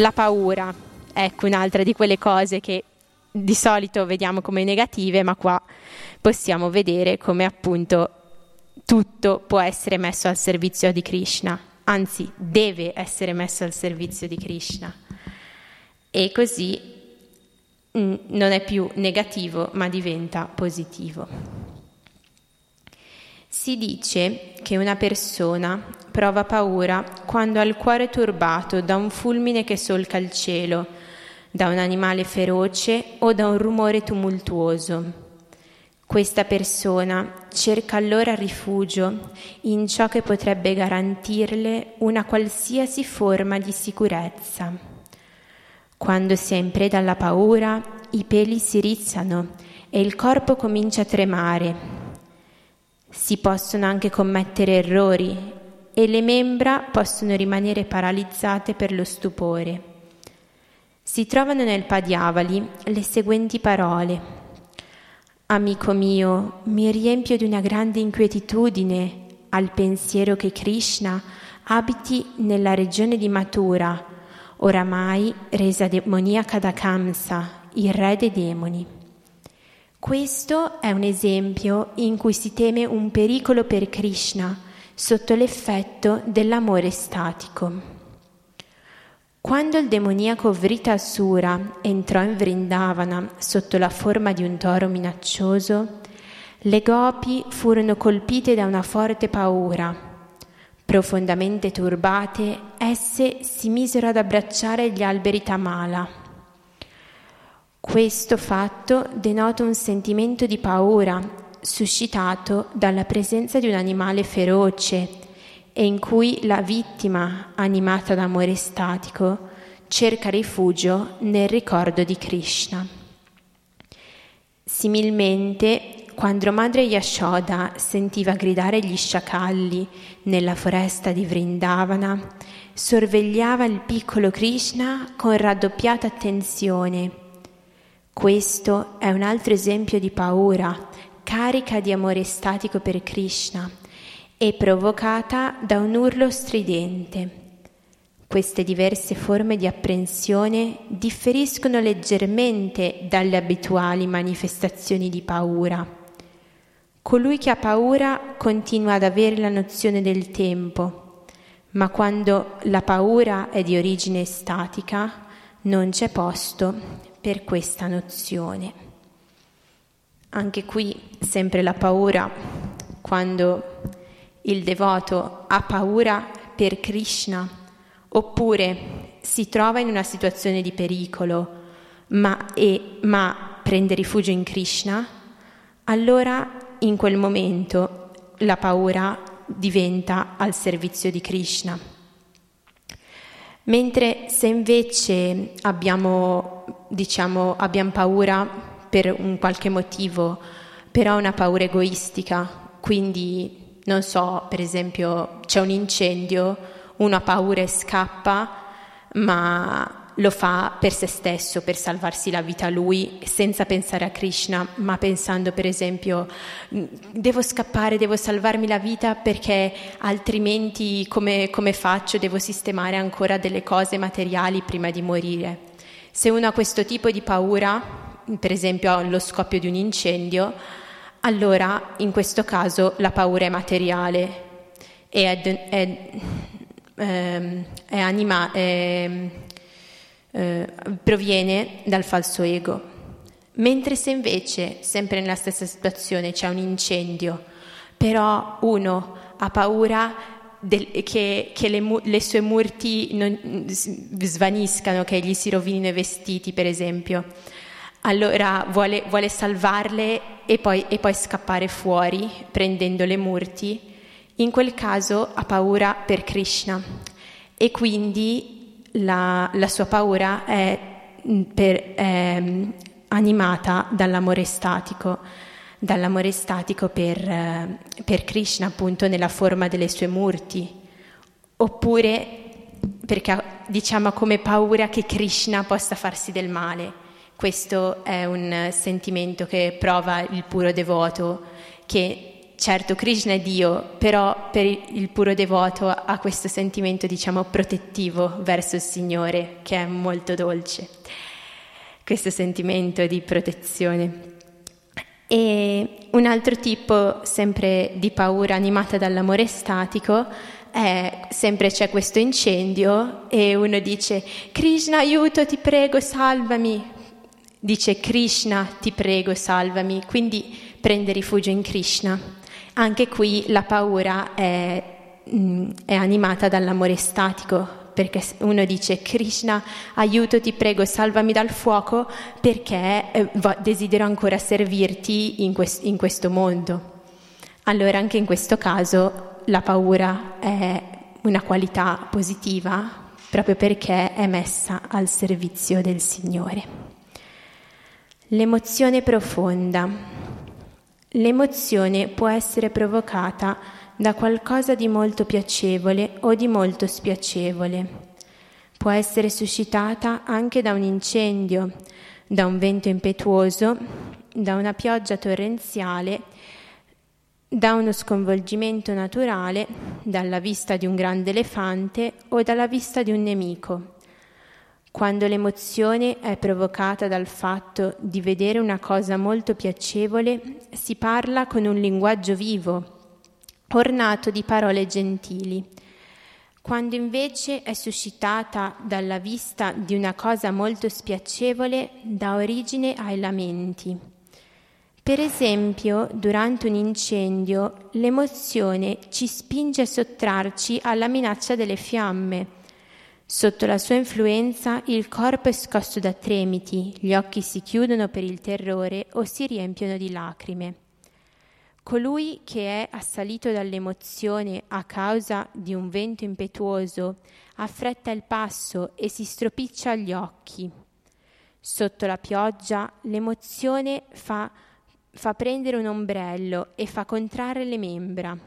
La paura, ecco un'altra di quelle cose che di solito vediamo come negative, ma qua possiamo vedere come appunto tutto può essere messo al servizio di Krishna, anzi deve essere messo al servizio di Krishna. E così mm, non è più negativo, ma diventa positivo. Si dice che una persona prova paura quando ha il cuore turbato da un fulmine che solca il cielo, da un animale feroce o da un rumore tumultuoso. Questa persona cerca allora rifugio in ciò che potrebbe garantirle una qualsiasi forma di sicurezza. Quando si è in preda alla paura, i peli si rizzano e il corpo comincia a tremare si possono anche commettere errori e le membra possono rimanere paralizzate per lo stupore. Si trovano nel Padiavali le seguenti parole. Amico mio, mi riempio di una grande inquietudine al pensiero che Krishna abiti nella regione di Mathura, oramai resa demoniaca da Kamsa, il re dei demoni. Questo è un esempio in cui si teme un pericolo per Krishna sotto l'effetto dell'amore statico. Quando il demoniaco Vritasura entrò in Vrindavana sotto la forma di un toro minaccioso, le gopi furono colpite da una forte paura. Profondamente turbate, esse si misero ad abbracciare gli alberi Tamala questo fatto denota un sentimento di paura suscitato dalla presenza di un animale feroce e in cui la vittima, animata da amore statico, cerca rifugio nel ricordo di Krishna. Similmente, quando madre Yashoda sentiva gridare gli sciacalli nella foresta di Vrindavana, sorvegliava il piccolo Krishna con raddoppiata attenzione questo è un altro esempio di paura, carica di amore statico per Krishna e provocata da un urlo stridente. Queste diverse forme di apprensione differiscono leggermente dalle abituali manifestazioni di paura. Colui che ha paura continua ad avere la nozione del tempo, ma quando la paura è di origine statica non c'è posto per questa nozione. Anche qui sempre la paura, quando il devoto ha paura per Krishna oppure si trova in una situazione di pericolo ma, e, ma prende rifugio in Krishna, allora in quel momento la paura diventa al servizio di Krishna. Mentre se invece abbiamo, diciamo, abbiamo paura per un qualche motivo, però una paura egoistica, quindi non so, per esempio c'è un incendio, uno ha paura e scappa, ma lo fa per se stesso, per salvarsi la vita lui, senza pensare a Krishna, ma pensando per esempio devo scappare, devo salvarmi la vita perché altrimenti come, come faccio? Devo sistemare ancora delle cose materiali prima di morire. Se uno ha questo tipo di paura, per esempio allo scoppio di un incendio, allora in questo caso la paura è materiale è, è, è, ehm, è, anima, eh, proviene dal falso ego. Mentre se invece, sempre nella stessa situazione, c'è un incendio, però uno ha paura del, che, che le, le, sue murti non, svaniscano, che gli si rovinino i vestiti, per esempio, allora vuole, vuole salvarle e poi, e poi scappare fuori prendendo le murti, in quel caso ha paura per Krishna. E quindi la, la sua paura è, mm, per, è mm, animata dall'amore statico, dall'amore statico per, eh, per Krishna appunto nella forma delle sue murti, oppure perché diciamo come paura che Krishna possa farsi del male. Questo è un sentimento che prova il puro devoto, che certo Krishna è Dio, però per il puro devoto ha questo sentimento, diciamo, protettivo verso il Signore, che è molto dolce, questo sentimento di protezione. E un altro tipo, sempre di paura animata dall'amore statico, è sempre c'è questo incendio e uno dice Krishna aiuto, ti prego, salvami. Dice Krishna, ti prego, salvami. Quindi prende rifugio in Krishna. Anche qui la paura è, mm, è animata dall'amore statico, perché uno dice Krishna, aiuto, ti prego, salvami dal fuoco, perché eh, desidero ancora servirti in, quest- in questo mondo. Allora anche in questo caso la paura è una qualità positiva proprio perché è messa al servizio del Signore. L'emozione profonda. L'emozione può essere provocata da qualcosa di molto piacevole o di molto spiacevole. Può essere suscitata anche da un incendio, da un vento impetuoso, da una pioggia torrenziale, da uno sconvolgimento naturale, dalla vista di un grande elefante o dalla vista di un nemico. Quando l'emozione è provocata dal fatto di vedere una cosa molto piacevole, si parla con un linguaggio vivo, ornato di parole gentili. Quando invece è suscitata dalla vista di una cosa molto spiacevole, dà origine ai lamenti. Per esempio, durante un incendio, l'emozione ci spinge a sottrarci alla minaccia delle fiamme. Sotto la sua influenza il corpo è scosso da tremiti, gli occhi si chiudono per il terrore o si riempiono di lacrime. Colui che è assalito dall'emozione a causa di un vento impetuoso affretta il passo e si stropiccia gli occhi. Sotto la pioggia l'emozione fa, fa prendere un ombrello e fa contrarre le membra.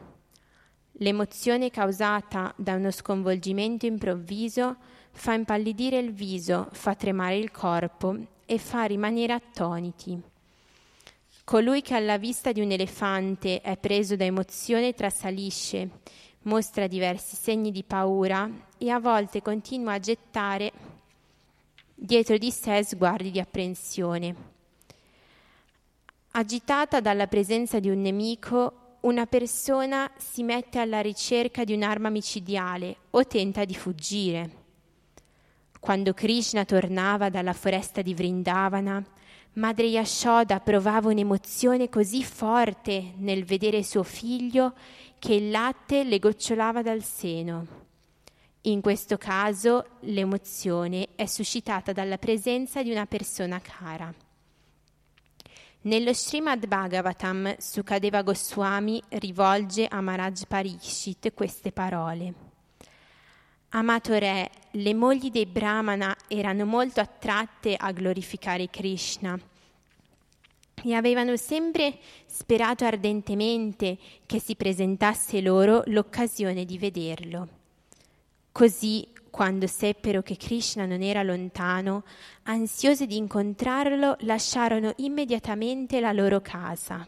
L'emozione causata da uno sconvolgimento improvviso fa impallidire il viso, fa tremare il corpo e fa rimanere attoniti. Colui che alla vista di un elefante è preso da emozione trasalisce, mostra diversi segni di paura e a volte continua a gettare dietro di sé sguardi di apprensione. Agitata dalla presenza di un nemico, una persona si mette alla ricerca di un'arma micidiale o tenta di fuggire. Quando Krishna tornava dalla foresta di Vrindavana, Madre Yashoda provava un'emozione così forte nel vedere suo figlio che il latte le gocciolava dal seno. In questo caso l'emozione è suscitata dalla presenza di una persona cara. Nello Srimad Bhagavatam Sukadeva Goswami rivolge a Maharaj Parikshit queste parole. Amato re, le mogli dei Brahmana erano molto attratte a glorificare Krishna e avevano sempre sperato ardentemente che si presentasse loro l'occasione di vederlo. Così, quando seppero che Krishna non era lontano, ansiose di incontrarlo, lasciarono immediatamente la loro casa.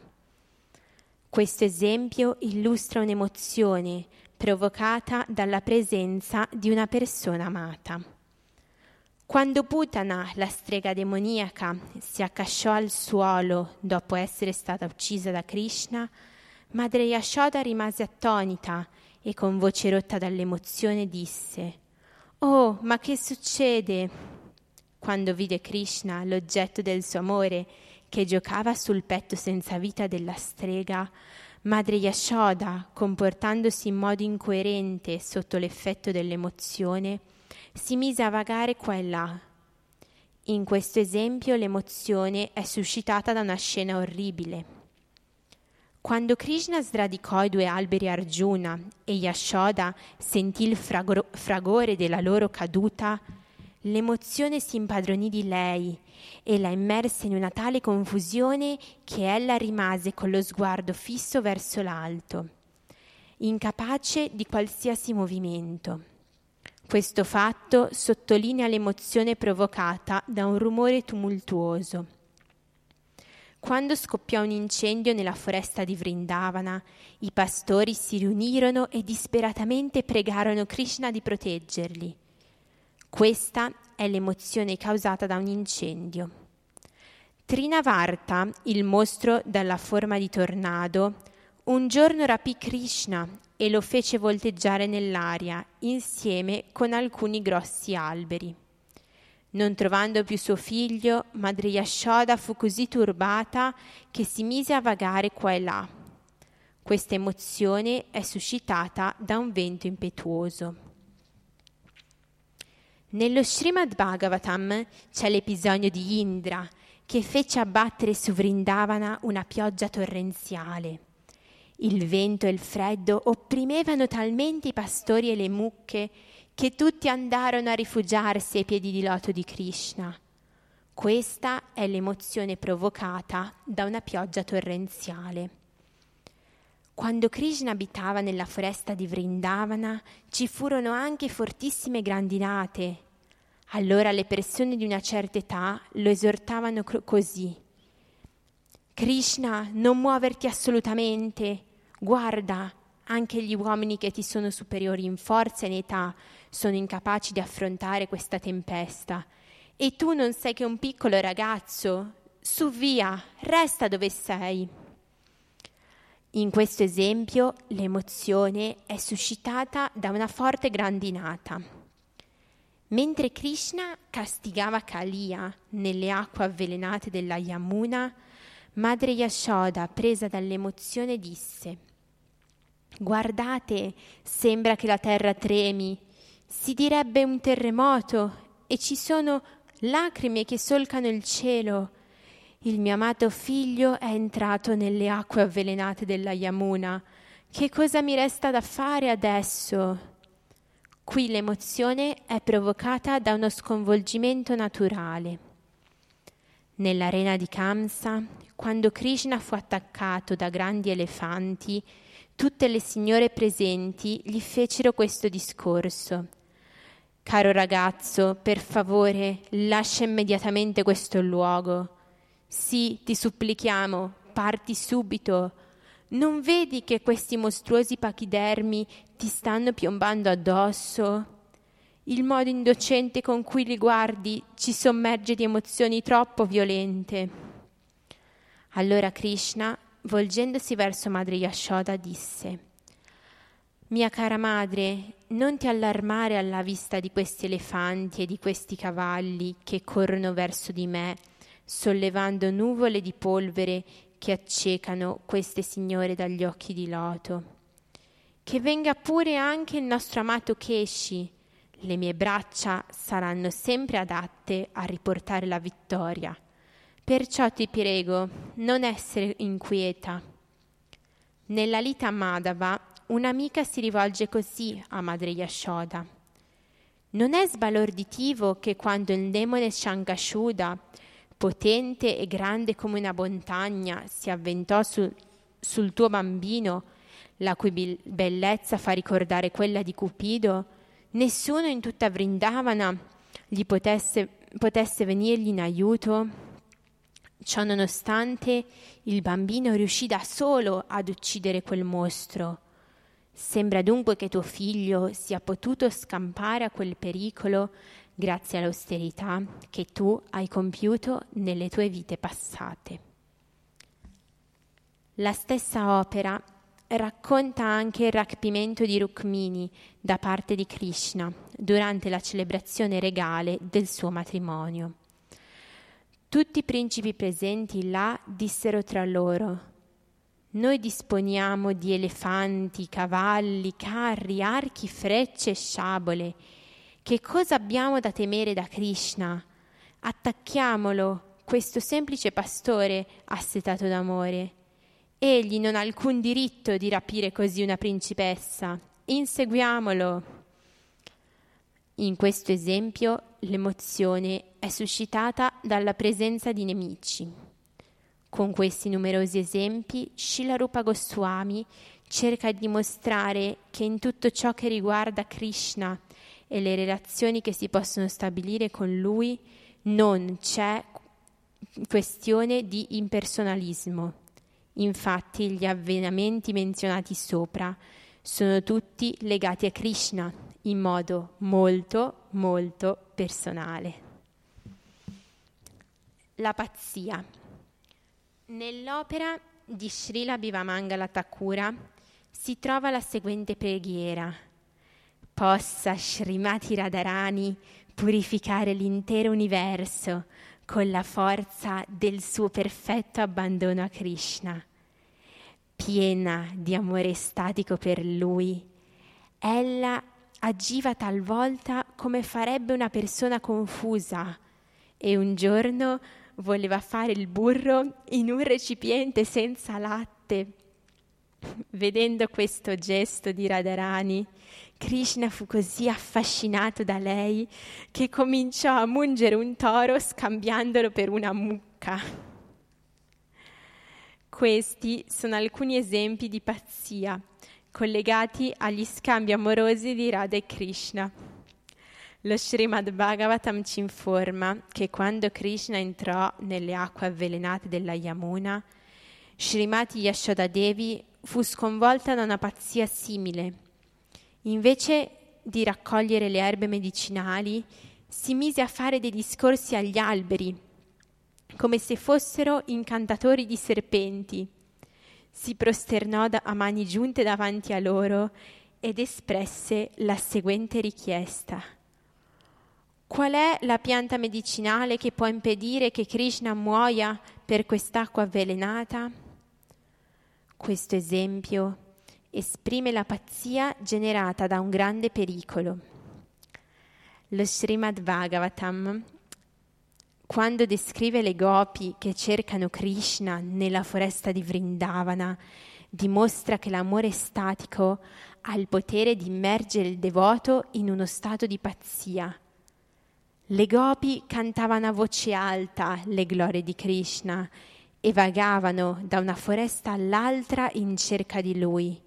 Questo esempio illustra un'emozione provocata dalla presenza di una persona amata. Quando Putana, la strega demoniaca, si accasciò al suolo dopo essere stata uccisa da Krishna, Madre Yashoda rimase attonita e con voce rotta dall'emozione disse Oh, ma che succede? Quando vide Krishna, l'oggetto del suo amore, che giocava sul petto senza vita della strega, Madre Yashoda, comportandosi in modo incoerente sotto l'effetto dell'emozione, si mise a vagare qua e là. In questo esempio l'emozione è suscitata da una scena orribile. Quando Krishna sradicò i due alberi Arjuna e Yashoda sentì il fragor- fragore della loro caduta, l'emozione si impadronì di lei e la immerse in una tale confusione che ella rimase con lo sguardo fisso verso l'alto, incapace di qualsiasi movimento. Questo fatto sottolinea l'emozione provocata da un rumore tumultuoso. quando scoppiò un incendio nella foresta di Vrindavana, i pastori si riunirono e disperatamente pregarono Krishna di proteggerli. Questa è l'emozione causata da un incendio. Trinavarta, il mostro dalla forma di tornado, un giorno rapì Krishna e lo fece volteggiare nell'aria insieme con alcuni grossi alberi. Non trovando più suo figlio, madre Yashoda fu così turbata che si mise a vagare qua e là. Questa emozione è suscitata da un vento impetuoso. Nello Srimad Bhagavatam c'è l'episodio di Indra che fece abbattere su Vrindavana una pioggia torrenziale. Il vento e il freddo opprimevano talmente i pastori e le mucche che tutti andarono a rifugiarsi ai piedi di loto di Krishna. Questa è l'emozione provocata da una pioggia torrenziale. Quando Krishna abitava nella foresta di Vrindavana ci furono anche fortissime grandinate. Allora le persone di una certa età lo esortavano così. Krishna, non muoverti assolutamente. Guarda, anche gli uomini che ti sono superiori in forza e in età sono incapaci di affrontare questa tempesta. E tu non sei che un piccolo ragazzo. Su via, resta dove sei. In questo esempio l'emozione è suscitata da una forte grandinata. Mentre Krishna castigava Kalia nelle acque avvelenate della Yamuna, madre Yashoda, presa dall'emozione, disse Guardate, sembra che la terra tremi, si direbbe un terremoto e ci sono lacrime che solcano il cielo. Il mio amato figlio è entrato nelle acque avvelenate della Yamuna. Che cosa mi resta da fare adesso? Qui l'emozione è provocata da uno sconvolgimento naturale. Nell'arena di Kamsa, quando Krishna fu attaccato da grandi elefanti, Tutte le signore presenti gli fecero questo discorso. Caro ragazzo, per favore, lascia immediatamente questo luogo. Sì, ti supplichiamo, parti subito. Non vedi che questi mostruosi pachidermi ti stanno piombando addosso? Il modo indocente con cui li guardi ci sommerge di emozioni troppo violente. Allora Krishna volgendosi verso madre Yashoda, disse Mia cara madre, non ti allarmare alla vista di questi elefanti e di questi cavalli che corrono verso di me, sollevando nuvole di polvere che accecano queste signore dagli occhi di loto. Che venga pure anche il nostro amato Keshi, le mie braccia saranno sempre adatte a riportare la vittoria. Perciò ti prego, non essere inquieta. Nella Lita Madhava, un'amica si rivolge così a madre Yashoda. Non è sbalorditivo che quando il demone Shankashuda, potente e grande come una montagna, si avventò sul, sul tuo bambino, la cui bellezza fa ricordare quella di Cupido, nessuno in tutta Vrindavana gli potesse, potesse venirgli in aiuto? Ciò nonostante, il bambino riuscì da solo ad uccidere quel mostro. Sembra dunque che tuo figlio sia potuto scampare a quel pericolo grazie all'austerità che tu hai compiuto nelle tue vite passate. La stessa opera racconta anche il rapimento di Rukmini da parte di Krishna durante la celebrazione regale del suo matrimonio. Tutti i principi presenti là dissero tra loro noi disponiamo di elefanti, cavalli, carri, archi, frecce e sciabole. Che cosa abbiamo da temere da Krishna? Attacchiamolo, questo semplice pastore assetato d'amore. Egli non ha alcun diritto di rapire così una principessa. Inseguiamolo. In questo esempio l'emozione è suscitata dalla presenza di nemici. Con questi numerosi esempi, Shilarupa Goswami cerca di dimostrare che in tutto ciò che riguarda Krishna e le relazioni che si possono stabilire con lui non c'è questione di impersonalismo. Infatti gli avvenimenti menzionati sopra sono tutti legati a Krishna in modo molto, molto personale. La pazzia. Nell'opera di Srila Bhivamangala Thakura si trova la seguente preghiera. Possa Srimati Radharani purificare l'intero universo con la forza del suo perfetto abbandono a Krishna. Piena di amore estatico per lui, ella agiva talvolta come farebbe una persona confusa e un giorno voleva fare il burro in un recipiente senza latte. Vedendo questo gesto di Radharani, Krishna fu così affascinato da lei che cominciò a mungere un toro scambiandolo per una mucca. Questi sono alcuni esempi di pazzia collegati agli scambi amorosi di Radha e Krishna. Lo Srimad Bhagavatam ci informa che quando Krishna entrò nelle acque avvelenate della Yamuna, Srimati Yashoda Devi fu sconvolta da una pazzia simile Invece di raccogliere le erbe medicinali, si mise a fare dei discorsi agli alberi, come se fossero incantatori di serpenti. Si prosternò a mani giunte davanti a loro ed espresse la seguente richiesta. Qual è la pianta medicinale che può impedire che Krishna muoia per quest'acqua avvelenata? Questo esempio esprime la pazzia generata da un grande pericolo. Lo Srimad Bhagavatam, quando descrive le gopi che cercano Krishna nella foresta di Vrindavana, dimostra che l'amore statico ha il potere di immergere il devoto in uno stato di pazzia. Le gopi cantavano a voce alta le glorie di Krishna e vagavano da una foresta all'altra in cerca di lui.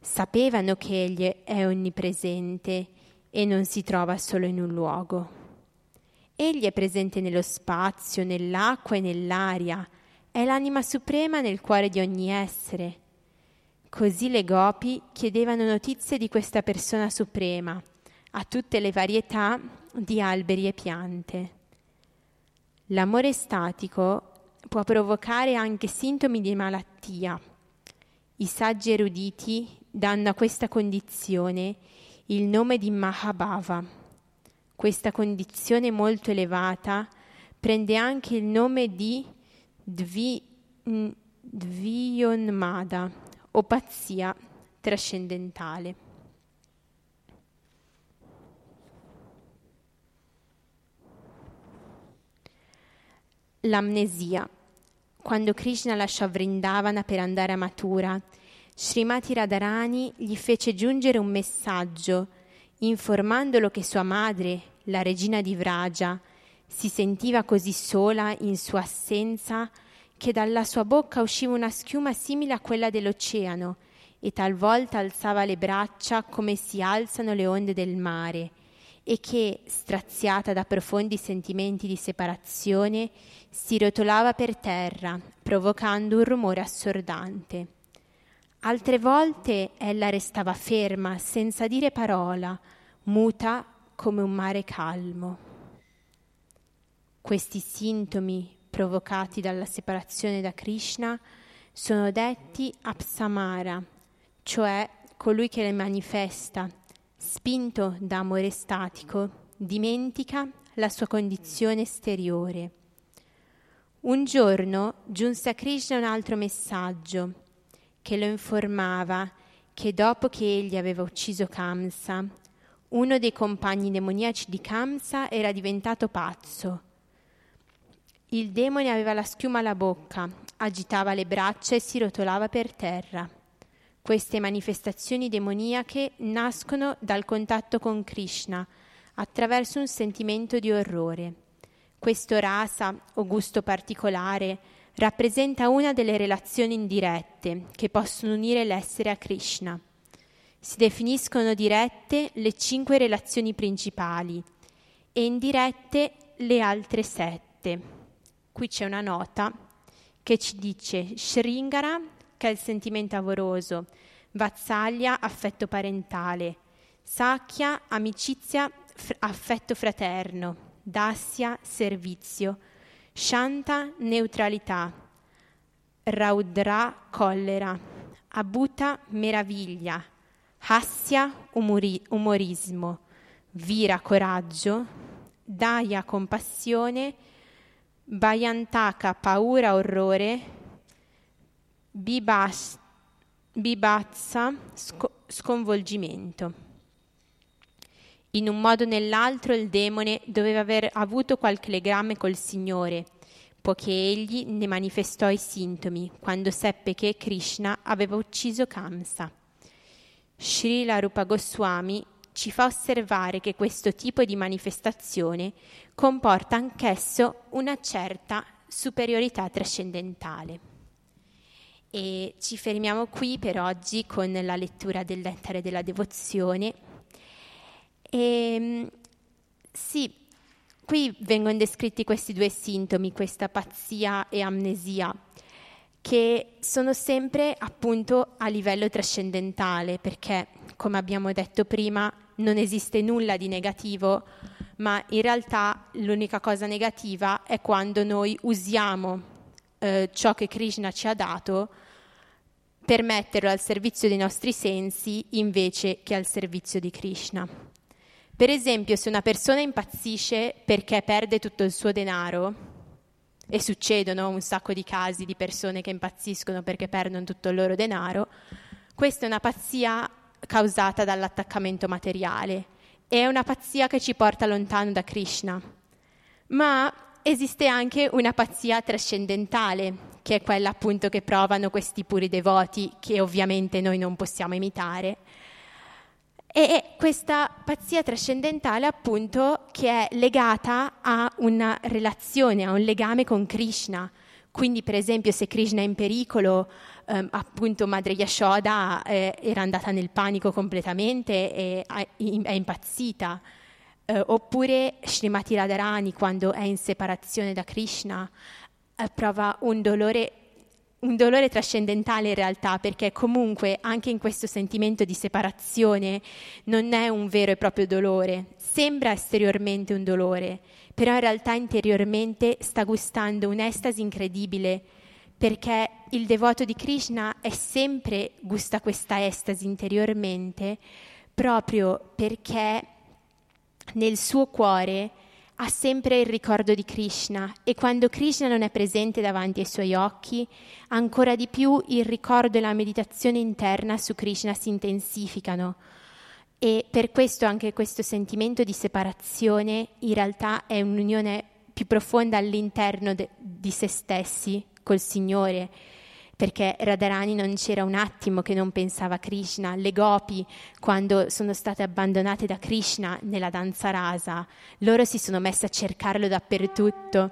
Sapevano che Egli è onnipresente e non si trova solo in un luogo. Egli è presente nello spazio, nell'acqua e nell'aria, è l'anima suprema nel cuore di ogni essere. Così le gopi chiedevano notizie di questa persona suprema a tutte le varietà di alberi e piante. L'amore statico può provocare anche sintomi di malattia. I saggi eruditi danno a questa condizione il nome di Mahabhava. Questa condizione molto elevata prende anche il nome di Dvi, Dviyonmada o pazzia trascendentale. L'amnesia. Quando Krishna lasciò Vrindavana per andare a Mathura, Srimati Radharani gli fece giungere un messaggio informandolo che sua madre, la regina di Vraja, si sentiva così sola in sua assenza che dalla sua bocca usciva una schiuma simile a quella dell'oceano e talvolta alzava le braccia come si alzano le onde del mare e che, straziata da profondi sentimenti di separazione, si rotolava per terra, provocando un rumore assordante. Altre volte ella restava ferma, senza dire parola, muta come un mare calmo. Questi sintomi provocati dalla separazione da Krishna sono detti apsamara, cioè colui che le manifesta, spinto da amore statico, dimentica la sua condizione esteriore. Un giorno giunse a Krishna un altro messaggio che lo informava che dopo che egli aveva ucciso Kamsa, uno dei compagni demoniaci di Kamsa era diventato pazzo. Il demone aveva la schiuma alla bocca, agitava le braccia e si rotolava per terra. Queste manifestazioni demoniache nascono dal contatto con Krishna attraverso un sentimento di orrore. Questo rasa o gusto particolare rappresenta una delle relazioni indirette che possono unire l'essere a Krishna. Si definiscono dirette le cinque relazioni principali e indirette le altre sette. qui c'è una nota che ci dice Shringara, che è il sentimento amoroso, Vatsalya, affetto parentale, Sakya, amicizia, f- affetto fraterno, Dasya, servizio, Shanta, neutralità, Raudra, collera, Abuta, meraviglia, Hasya, umori- umorismo, Vira, coraggio, Daya, compassione, Bayantaka, paura, orrore, Bibas, Bibazza, sco- sconvolgimento. In un modo o nell'altro il demone doveva aver avuto qualche legame col Signore, poiché egli ne manifestò i sintomi quando seppe che Krishna aveva ucciso Kamsa. Srila Rupa Goswami ci fa osservare che questo tipo di manifestazione comporta anch'esso una certa superiorità trascendentale. E ci fermiamo qui per oggi con la lettura del lettare della devozione. E, ehm, sì, qui vengono descritti questi due sintomi, questa pazzia e amnesia, che sono sempre appunto a livello trascendentale, perché come abbiamo detto prima non esiste nulla di negativo, ma in realtà l'unica cosa negativa è quando noi usiamo eh, ciò che Krishna ci ha dato per metterlo al servizio dei nostri sensi invece che al servizio di Krishna. Per esempio, se una persona impazzisce perché perde tutto il suo denaro, e succedono un sacco di casi di persone che impazziscono perché perdono tutto il loro denaro, questa è una pazzia causata dall'attaccamento materiale. È una pazzia che ci porta lontano da Krishna. Ma esiste anche una pazzia trascendentale, che è quella appunto che provano questi puri devoti, che ovviamente noi non possiamo imitare. E questa pazzia trascendentale appunto che è legata a una relazione, a un legame con Krishna. Quindi per esempio se Krishna è in pericolo, ehm, appunto Madre Yashoda eh, era andata nel panico completamente e è impazzita. Eh, oppure Srimati Radharani quando è in separazione da Krishna eh, prova un dolore, un dolore trascendentale in realtà perché comunque anche in questo sentimento di separazione non è un vero e proprio dolore, sembra esteriormente un dolore, però in realtà interiormente sta gustando un'estasi incredibile perché il devoto di Krishna è sempre gusta questa estasi interiormente proprio perché nel suo cuore ha sempre il ricordo di Krishna e quando Krishna non è presente davanti ai suoi occhi, ancora di più il ricordo e la meditazione interna su Krishna si intensificano. E per questo anche questo sentimento di separazione in realtà è un'unione più profonda all'interno de- di se stessi col Signore perché Radharani non c'era un attimo che non pensava a Krishna. Le gopi, quando sono state abbandonate da Krishna nella danza rasa, loro si sono messe a cercarlo dappertutto.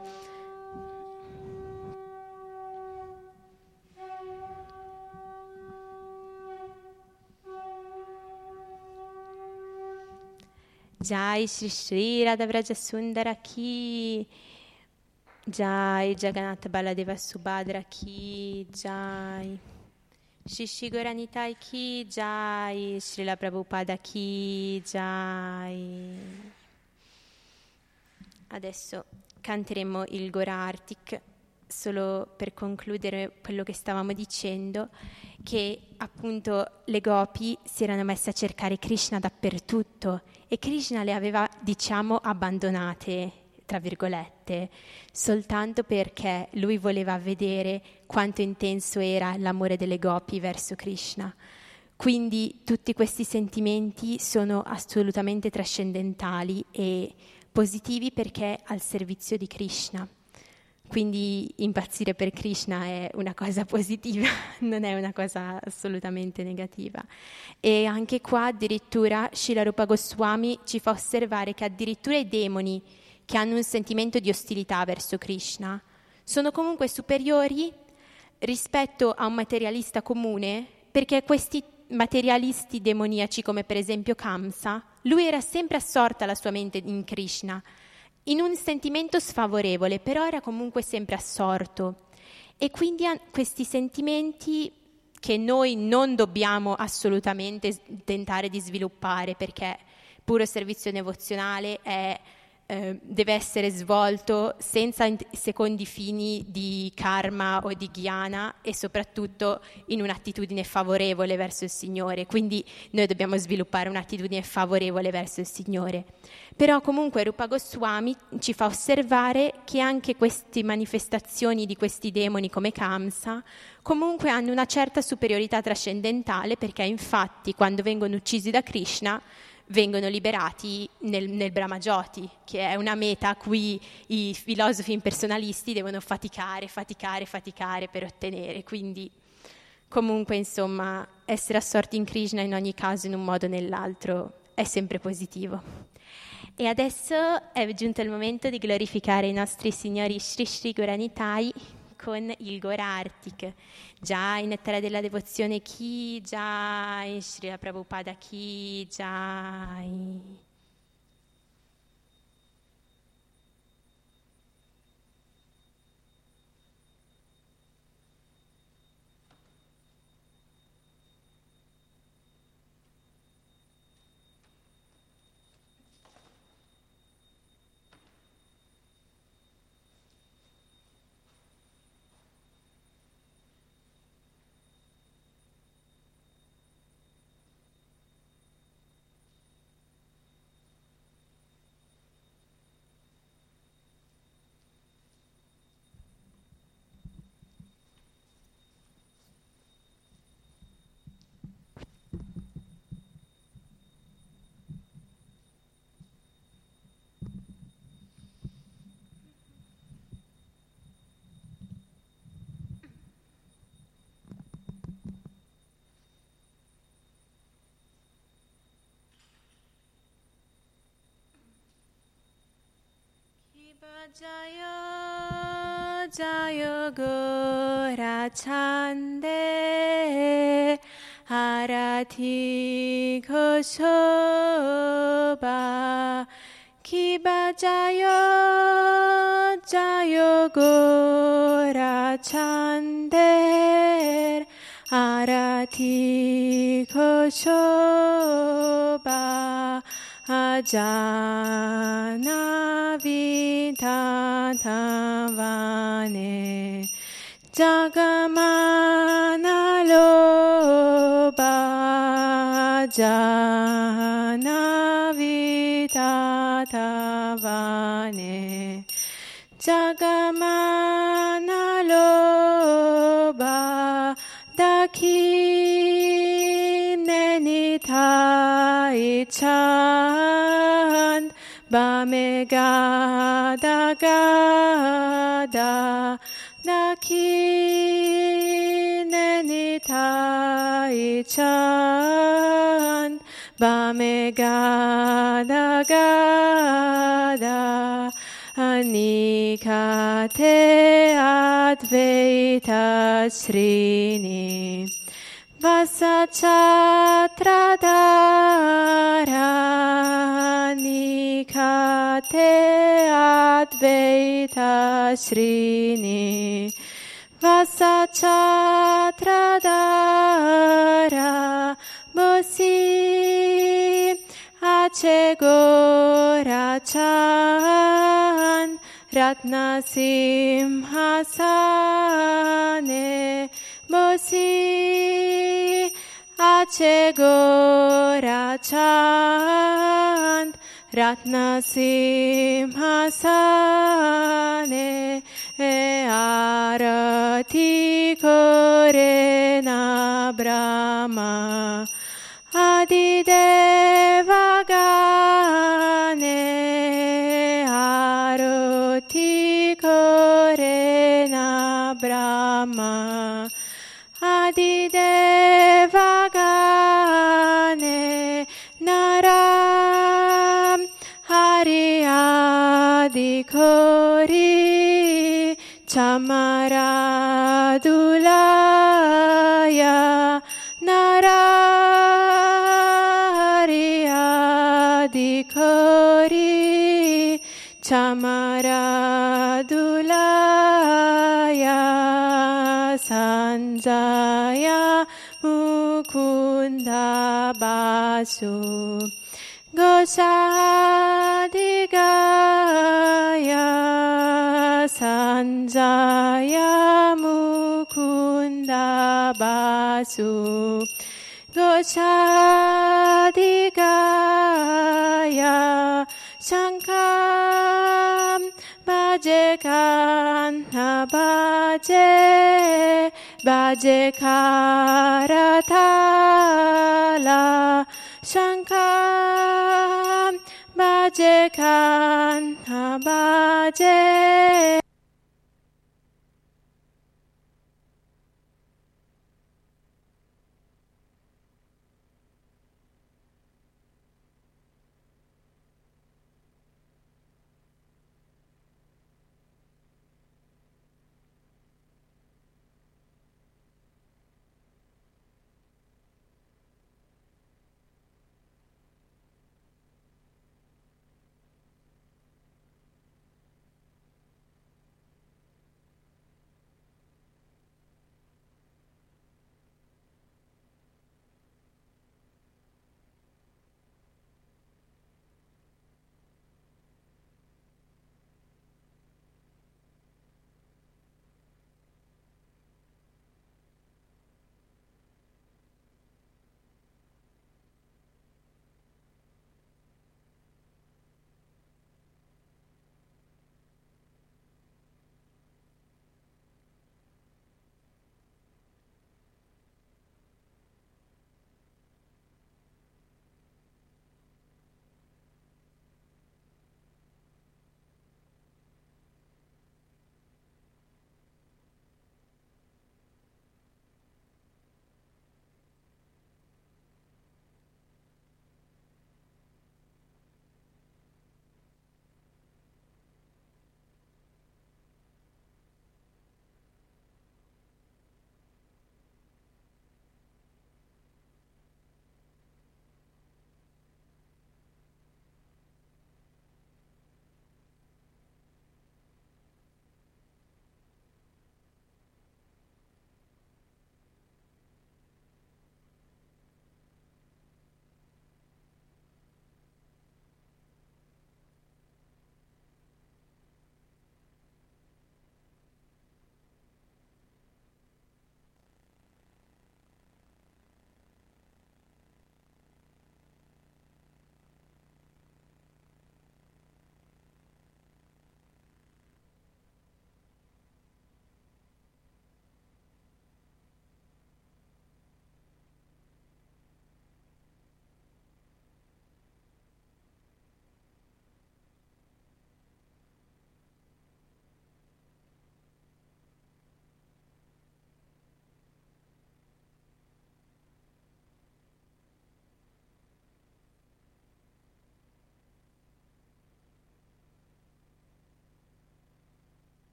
Jai Shri Shri Radha Vraja Sundara Ki Jai Jagannath Baladeva Subhadra Ki Jai. Shishigoranitai Ki Jai. Srila Prabhupada Ki Jai. Adesso canteremo il Gora Arctic solo per concludere quello che stavamo dicendo, che appunto le gopi si erano messe a cercare Krishna dappertutto e Krishna le aveva, diciamo, abbandonate tra virgolette, soltanto perché lui voleva vedere quanto intenso era l'amore delle gopi verso Krishna. Quindi tutti questi sentimenti sono assolutamente trascendentali e positivi perché al servizio di Krishna. Quindi impazzire per Krishna è una cosa positiva, non è una cosa assolutamente negativa. E anche qua addirittura Shilarupa Goswami ci fa osservare che addirittura i demoni che hanno un sentimento di ostilità verso Krishna sono comunque superiori rispetto a un materialista comune perché questi materialisti demoniaci come per esempio Kamsa, lui era sempre assorta la sua mente in Krishna in un sentimento sfavorevole, però era comunque sempre assorto. E quindi questi sentimenti che noi non dobbiamo assolutamente tentare di sviluppare perché puro servizio devozionale è eh, deve essere svolto senza secondi fini di karma o di ghiana e soprattutto in un'attitudine favorevole verso il Signore. Quindi noi dobbiamo sviluppare un'attitudine favorevole verso il Signore. Però comunque Rupa Goswami ci fa osservare che anche queste manifestazioni di questi demoni come Kamsa comunque hanno una certa superiorità trascendentale perché infatti quando vengono uccisi da Krishna vengono liberati nel, nel Brahmajoti, che è una meta a cui i filosofi impersonalisti devono faticare, faticare, faticare per ottenere. Quindi, comunque, insomma, essere assorti in Krishna in ogni caso, in un modo o nell'altro, è sempre positivo. E adesso è giunto il momento di glorificare i nostri signori Sri Sri Guranitai con il Gorartik, già in Nettare della Devozione chi, già in Srila Prabhupada chi, già in... Jaya Jaya Gorachande Arati Goshoba Kiba Jaya Jaya Gorachande Arati Goshoba Ajanavi tatavane jagamana loba janavitatavane jagamana me ga da ga da na ki ne ni tai chan ba me ga da ga da ani ka te advaita सचात्रादारानिकाते अद्वैतश्रीनि वसचात्रादारा बोसि अचगोराचान् रत्नसिंहासाने mercy, Achegora Chand, Ratna Simhasane, Arati Korena Brahma, Adideva Naradulaya Narariyadikori Chamaradulaya Sanjaya Mukunda Basu Gosaya Sanjaya Mukunda Basu Dochadigaya Shankam Baje Kanha Baje Baje Karatala Shankam Baje Kanha Baje